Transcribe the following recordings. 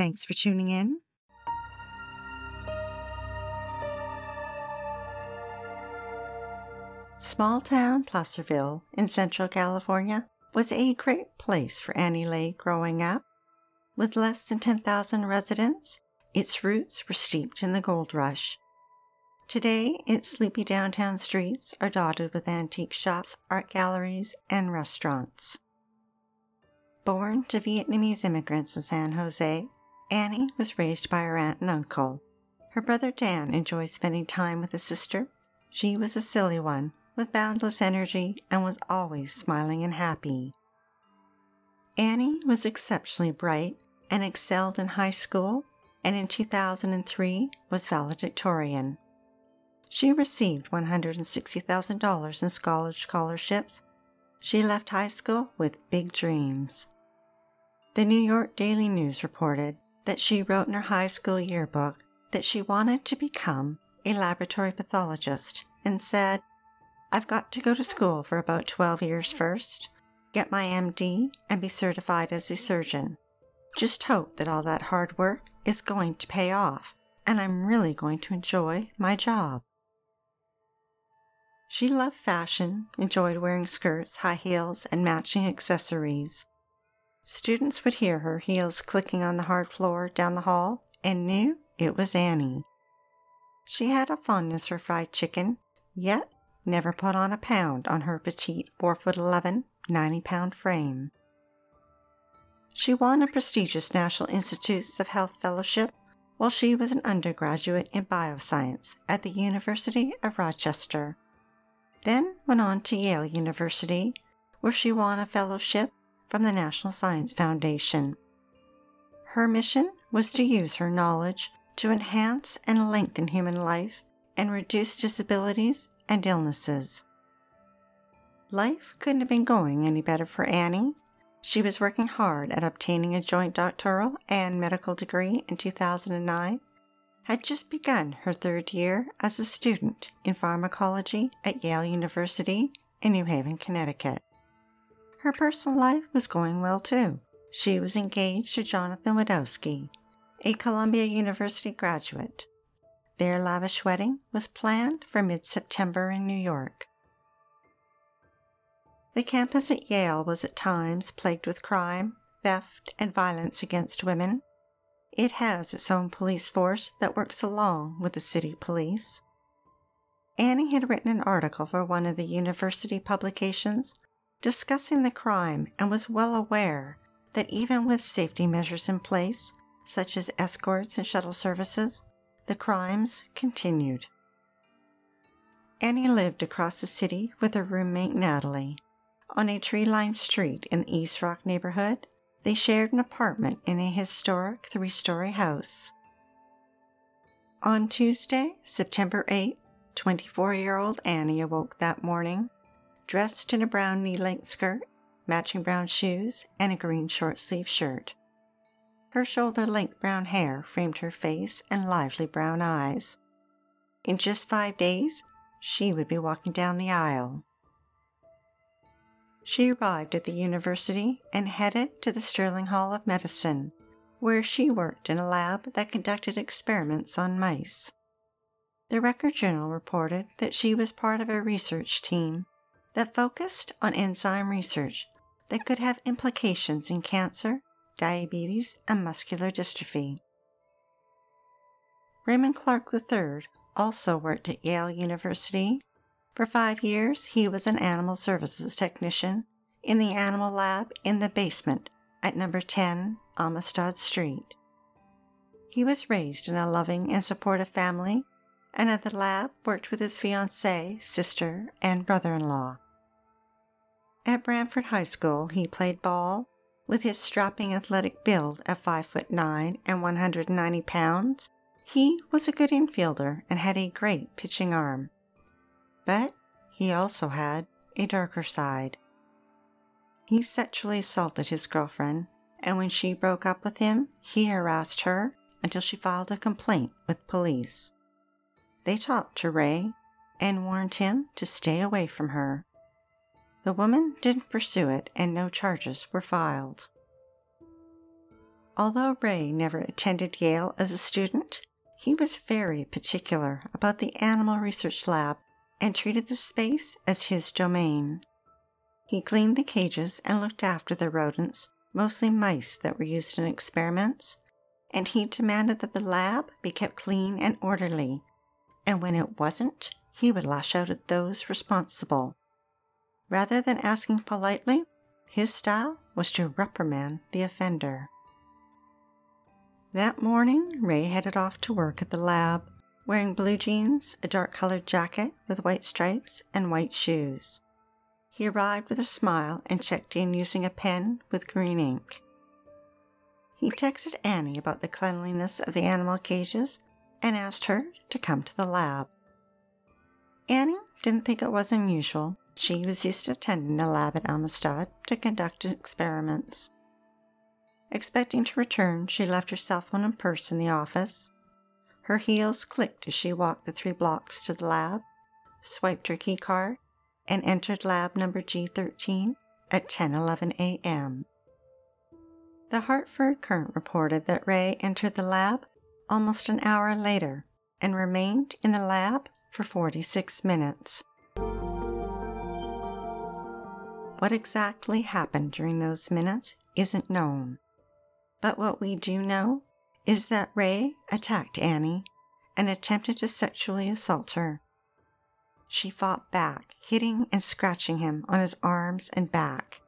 Thanks for tuning in. Small town Placerville in Central California was a great place for Annie Le growing up. With less than 10,000 residents, its roots were steeped in the gold rush. Today, its sleepy downtown streets are dotted with antique shops, art galleries, and restaurants. Born to Vietnamese immigrants in San Jose, Annie was raised by her aunt and uncle. Her brother Dan enjoyed spending time with his sister. She was a silly one, with boundless energy, and was always smiling and happy. Annie was exceptionally bright and excelled in high school, and in 2003 was valedictorian. She received $160,000 in college scholarships. She left high school with big dreams. The New York Daily News reported that she wrote in her high school yearbook that she wanted to become a laboratory pathologist and said, I've got to go to school for about 12 years first, get my MD, and be certified as a surgeon. Just hope that all that hard work is going to pay off and I'm really going to enjoy my job. She loved fashion, enjoyed wearing skirts, high heels, and matching accessories. Students would hear her heels clicking on the hard floor down the hall and knew it was Annie. She had a fondness for fried chicken, yet never put on a pound on her petite 4 foot 11, 90 pound frame. She won a prestigious National Institutes of Health Fellowship while she was an undergraduate in bioscience at the University of Rochester. Then went on to Yale University, where she won a fellowship from the National Science Foundation. Her mission was to use her knowledge to enhance and lengthen human life and reduce disabilities and illnesses. Life couldn't have been going any better for Annie. She was working hard at obtaining a joint doctoral and medical degree in 2009, had just begun her third year as a student in pharmacology at Yale University in New Haven, Connecticut. Her personal life was going well too. She was engaged to Jonathan Widawsky, a Columbia University graduate. Their lavish wedding was planned for mid September in New York. The campus at Yale was at times plagued with crime, theft, and violence against women. It has its own police force that works along with the city police. Annie had written an article for one of the university publications discussing the crime and was well aware that even with safety measures in place, such as escorts and shuttle services, the crimes continued. Annie lived across the city with her roommate Natalie. On a tree lined street in the East Rock neighborhood, they shared an apartment in a historic three story house. On Tuesday, September 8, 24 year old Annie awoke that morning dressed in a brown knee length skirt, matching brown shoes, and a green short sleeve shirt. Her shoulder length brown hair framed her face and lively brown eyes. In just five days, she would be walking down the aisle. She arrived at the university and headed to the Sterling Hall of Medicine, where she worked in a lab that conducted experiments on mice. The Record Journal reported that she was part of a research team that focused on enzyme research that could have implications in cancer, diabetes, and muscular dystrophy. Raymond Clark III also worked at Yale University. For five years, he was an animal services technician in the animal lab in the basement at number 10 Amistad Street. He was raised in a loving and supportive family and at the lab worked with his fiancée, sister, and brother in law. At Branford High School, he played ball, With his strapping athletic build of 5 foot 9 and 190 pounds, he was a good infielder and had a great pitching arm. But he also had a darker side. He sexually assaulted his girlfriend, and when she broke up with him, he harassed her until she filed a complaint with police. They talked to Ray and warned him to stay away from her. The woman didn't pursue it and no charges were filed. Although Ray never attended Yale as a student, he was very particular about the animal research lab and treated the space as his domain. He cleaned the cages and looked after the rodents, mostly mice that were used in experiments, and he demanded that the lab be kept clean and orderly, and when it wasn't, he would lash out at those responsible. Rather than asking politely, his style was to reprimand the offender. That morning, Ray headed off to work at the lab, wearing blue jeans, a dark colored jacket with white stripes, and white shoes. He arrived with a smile and checked in using a pen with green ink. He texted Annie about the cleanliness of the animal cages and asked her to come to the lab. Annie didn't think it was unusual she was used to attending the lab at Amistad to conduct experiments. Expecting to return, she left her cell phone and purse in the office. Her heels clicked as she walked the three blocks to the lab, swiped her key card, and entered lab number G13 at 10:11 a.m. The Hartford Courant reported that Ray entered the lab almost an hour later and remained in the lab for 46 minutes. What exactly happened during those minutes isn't known. But what we do know is that Ray attacked Annie and attempted to sexually assault her. She fought back, hitting and scratching him on his arms and back.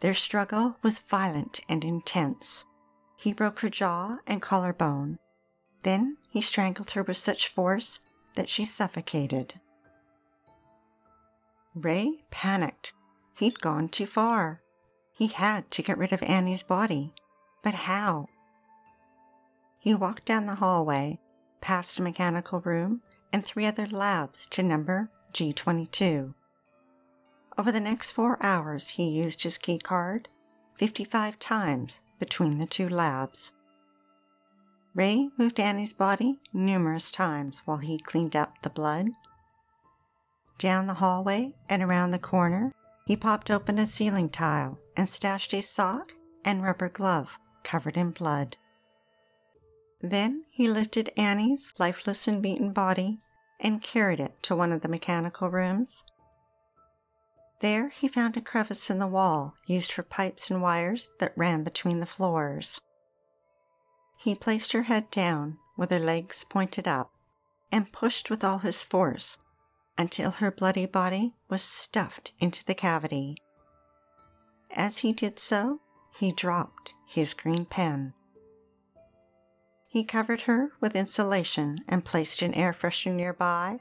Their struggle was violent and intense. He broke her jaw and collarbone. Then he strangled her with such force that she suffocated. Ray panicked He'd gone too far. He had to get rid of Annie's body. But how? He walked down the hallway, past a mechanical room and three other labs to number G22. Over the next four hours, he used his key card 55 times between the two labs. Ray moved Annie's body numerous times while he cleaned up the blood. Down the hallway and around the corner, he popped open a ceiling tile and stashed a sock and rubber glove covered in blood. Then he lifted Annie's lifeless and beaten body and carried it to one of the mechanical rooms. There he found a crevice in the wall used for pipes and wires that ran between the floors. He placed her head down with her legs pointed up and pushed with all his force until her bloody body was stuffed into the cavity. As he did so, he dropped his green pen. He covered her with insulation and placed an air freshener nearby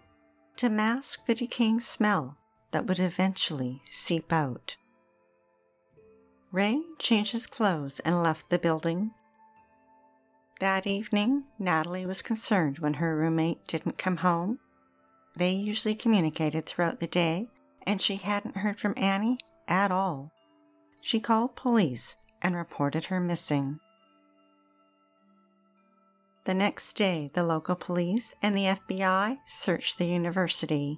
to mask the decaying smell that would eventually seep out. Ray changed his clothes and left the building. That evening, Natalie was concerned when her roommate didn't come home they usually communicated throughout the day, and she hadn't heard from Annie at all. She called police and reported her missing. The next day, the local police and the FBI searched the university.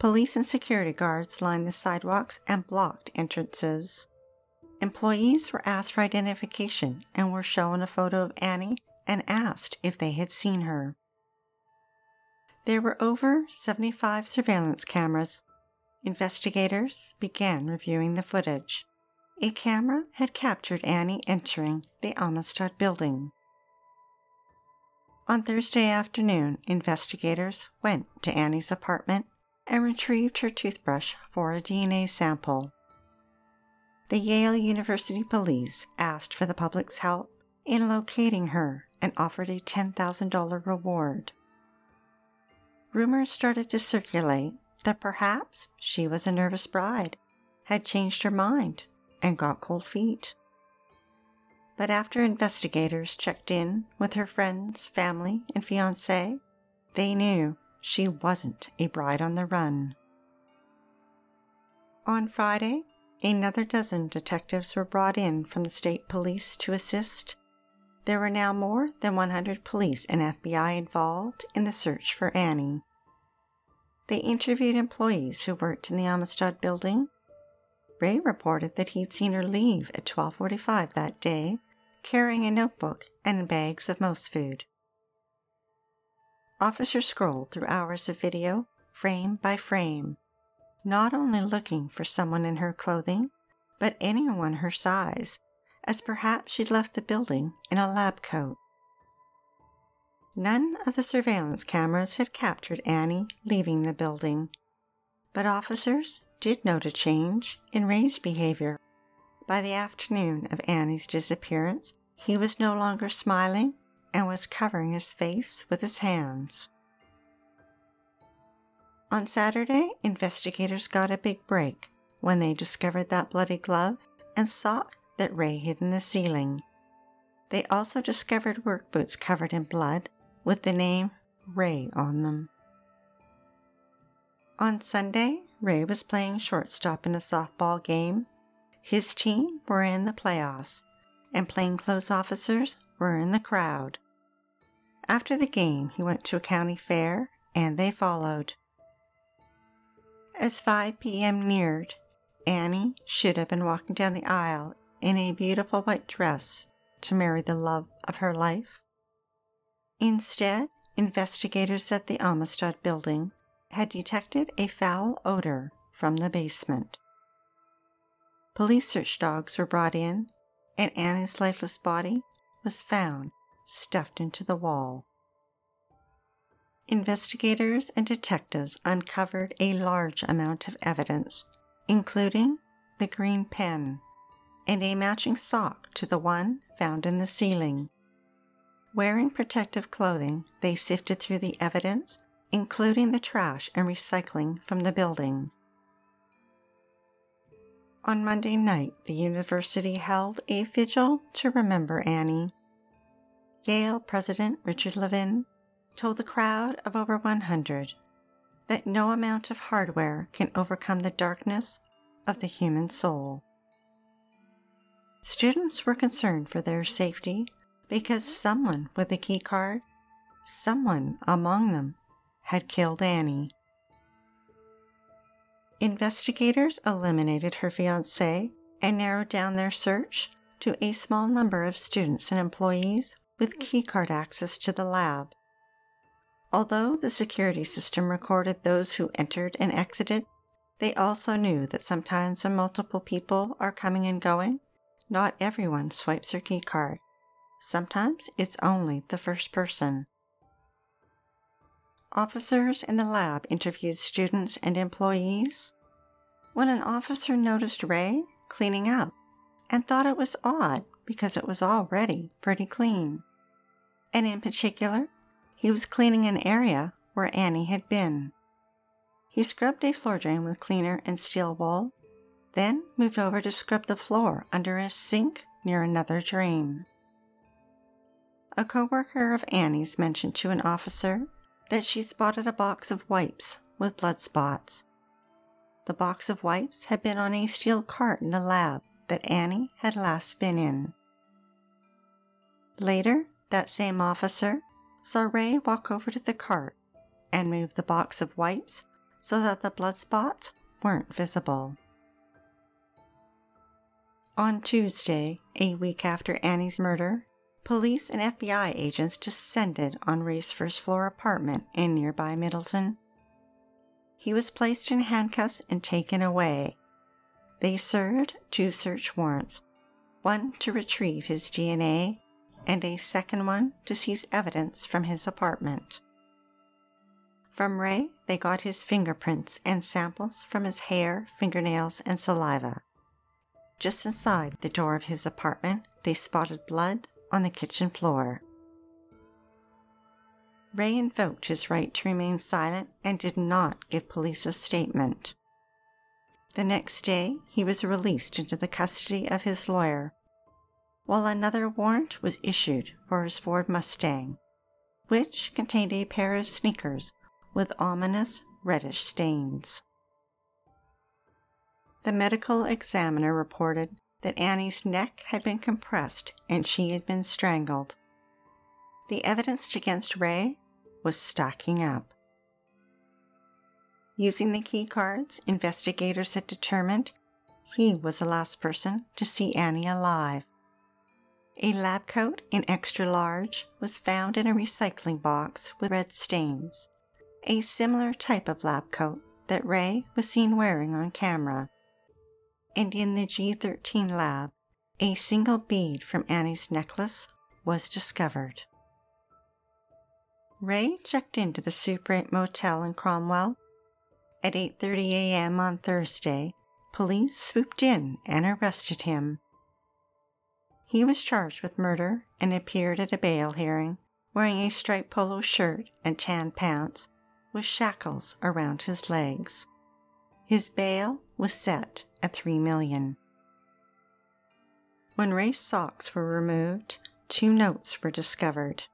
Police and security guards lined the sidewalks and blocked entrances. Employees were asked for identification and were shown a photo of Annie and asked if they had seen her. There were over 75 surveillance cameras. Investigators began reviewing the footage. A camera had captured Annie entering the Amistad building. On Thursday afternoon, investigators went to Annie's apartment and retrieved her toothbrush for a DNA sample. The Yale University police asked for the public's help in locating her and offered a $10,000 reward rumors started to circulate that perhaps she was a nervous bride, had changed her mind, and got cold feet. But after investigators checked in with her friends, family, and fiance, they knew she wasn't a bride on the run. On Friday, another dozen detectives were brought in from the state police to assist. There were now more than 100 police and FBI involved in the search for Annie. They interviewed employees who worked in the Amistad building. Ray reported that he'd seen her leave at 12:45 that day carrying a notebook and bags of most food. Officers scrolled through hours of video, frame by frame, not only looking for someone in her clothing, but anyone her size, as perhaps she'd left the building in a lab coat. None of the surveillance cameras had captured Annie leaving the building, but officers did note a change in Ray's behavior by the afternoon of Annie's disappearance, he was no longer smiling and was covering his face with his hands. On Saturday, investigators got a big break when they discovered that bloody glove and sock that Ray hid in the ceiling. They also discovered work boots covered in blood with the name Ray on them. On Sunday, Ray was playing shortstop in a softball game his team were in the playoffs, and plainclothes officers were in the crowd. After the game, he went to a county fair, and they followed. As 5 p.m. neared, Annie should have been walking down the aisle in a beautiful white dress to marry the love of her life. Instead, investigators at the Amistad building had detected a foul odor from the basement. Police search dogs were brought in, and Annie's lifeless body was found stuffed into the wall. Investigators and detectives uncovered a large amount of evidence, including the green pen and a matching sock to the one found in the ceiling. Wearing protective clothing, they sifted through the evidence, including the trash and recycling from the building. On Monday night, the university held a vigil to remember Annie. Yale President Richard Levin told the crowd of over 100 that no amount of hardware can overcome the darkness of the human soul. Students were concerned for their safety because someone with a key card, someone among them, had killed Annie. Investigators eliminated her fiance and narrowed down their search to a small number of students and employees with keycard access to the lab. Although the security system recorded those who entered and exited, they also knew that sometimes when multiple people are coming and going, not everyone swipes their keycard. Sometimes it's only the first person. Officers in the lab interviewed students and employees when an officer noticed Ray cleaning up and thought it was odd because it was already pretty clean. And in particular, he was cleaning an area where Annie had been. He scrubbed a floor drain with cleaner and steel wool, then moved over to scrub the floor under a sink near another drain. A coworker of Annie's mentioned to an officer that she spotted a box of wipes with blood spots. The box of wipes had been on a steel cart in the lab that Annie had last been in. Later, that same officer saw Ray walk over to the cart and move the box of wipes so that the blood spots weren't visible. On Tuesday, a week after Annie's murder, Police and FBI agents descended on Ray's first floor apartment in nearby Middletown. He was placed in handcuffs and taken away. They served two search warrants one to retrieve his DNA, and a second one to seize evidence from his apartment. From Ray, they got his fingerprints and samples from his hair, fingernails, and saliva. Just inside the door of his apartment, they spotted blood on the kitchen floor. Ray invoked his right to remain silent and did not give police a statement. The next day, he was released into the custody of his lawyer, while another warrant was issued for his Ford Mustang, which contained a pair of sneakers with ominous reddish stains. The medical examiner reported that Annie's neck had been compressed and she had been strangled. The evidence against Ray was stacking up. Using the key cards, investigators had determined he was the last person to see Annie alive. A lab coat in extra large was found in a recycling box with red stains, a similar type of lab coat that Ray was seen wearing on camera and in the G13 lab, a single bead from Annie's necklace was discovered. Ray checked into the Super 8 motel in Cromwell. At 8:30 a.m. on Thursday, police swooped in and arrested him. He was charged with murder and appeared at a bail hearing wearing a striped polo shirt and tan pants with shackles around his legs. His bail was set at 3 million. When Ray's socks were removed, two notes were discovered.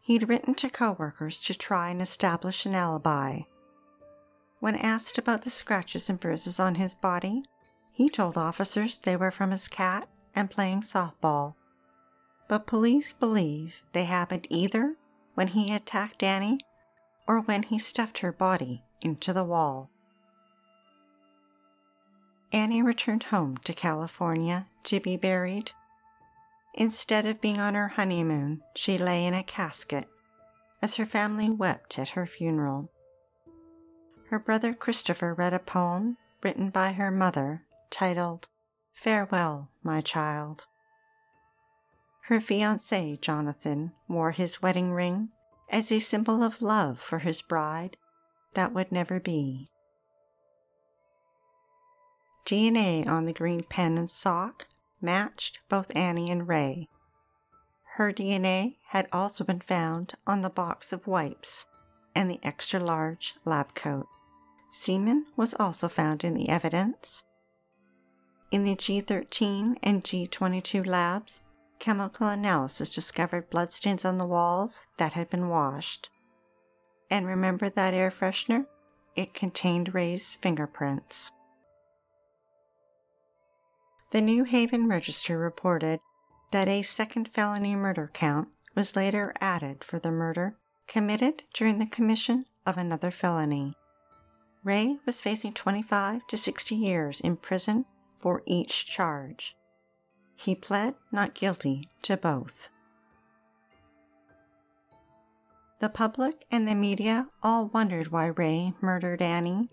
He'd written to coworkers to try and establish an alibi. When asked about the scratches and bruises on his body, he told officers they were from his cat and playing softball. But police believe they happened either when he attacked Annie or when he stuffed her body into the wall. Annie returned home to California to be buried. Instead of being on her honeymoon, she lay in a casket as her family wept at her funeral. Her brother Christopher read a poem written by her mother titled Farewell, My Child. Her fiance, Jonathan, wore his wedding ring as a symbol of love for his bride that would never be. DNA on the green pen and sock matched both Annie and Ray. Her DNA had also been found on the box of wipes and the extra large lab coat. Semen was also found in the evidence. In the G13 and G22 labs, chemical analysis discovered bloodstains on the walls that had been washed. And remember that air freshener? It contained Ray's fingerprints. The New Haven Register reported that a second felony murder count was later added for the murder committed during the commission of another felony. Ray was facing 25 to 60 years in prison for each charge. He pled not guilty to both. The public and the media all wondered why Ray murdered Annie.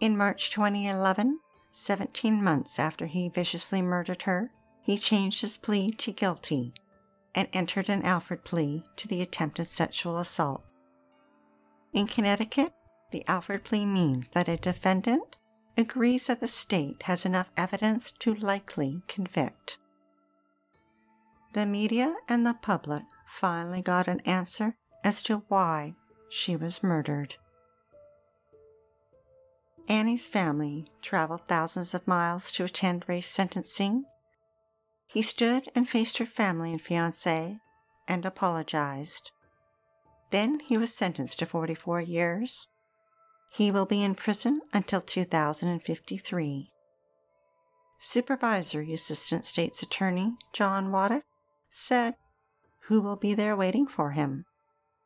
In March 2011, 17 months after he viciously murdered her, he changed his plea to guilty and entered an Alford plea to the attempted sexual assault. In Connecticut, the Alford plea means that a defendant agrees that the state has enough evidence to likely convict. The media and the public finally got an answer as to why she was murdered. Annie's family traveled thousands of miles to attend Ray's sentencing. He stood and faced her family and fiance and apologized. Then he was sentenced to 44 years. He will be in prison until 2053. Supervisory Assistant State's Attorney John Waddock said, Who will be there waiting for him?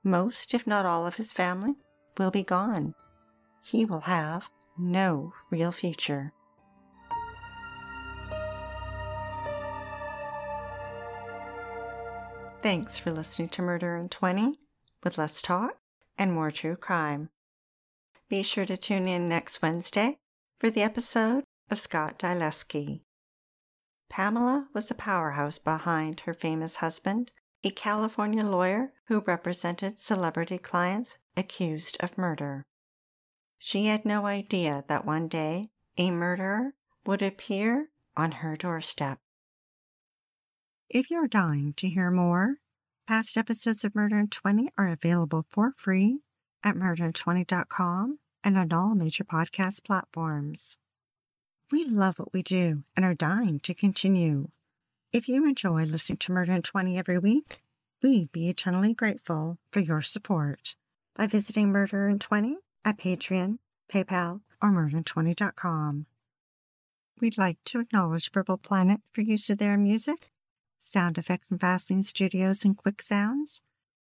Most, if not all, of his family will be gone. He will have no real future. Thanks for listening to Murder in 20 with less talk and more true crime. Be sure to tune in next Wednesday for the episode of Scott Dyleski. Pamela was the powerhouse behind her famous husband, a California lawyer who represented celebrity clients accused of murder. She had no idea that one day a murderer would appear on her doorstep. If you're dying to hear more, past episodes of Murder in 20 are available for free at murderin20.com and on all major podcast platforms. We love what we do and are dying to continue. If you enjoy listening to Murder in 20 every week, we'd be eternally grateful for your support by visiting Murder in 20 at Patreon, PayPal, or murder20.com. We'd like to acknowledge Purple Planet for use of their music, sound effects from Vaseline Studios and Quick Sounds,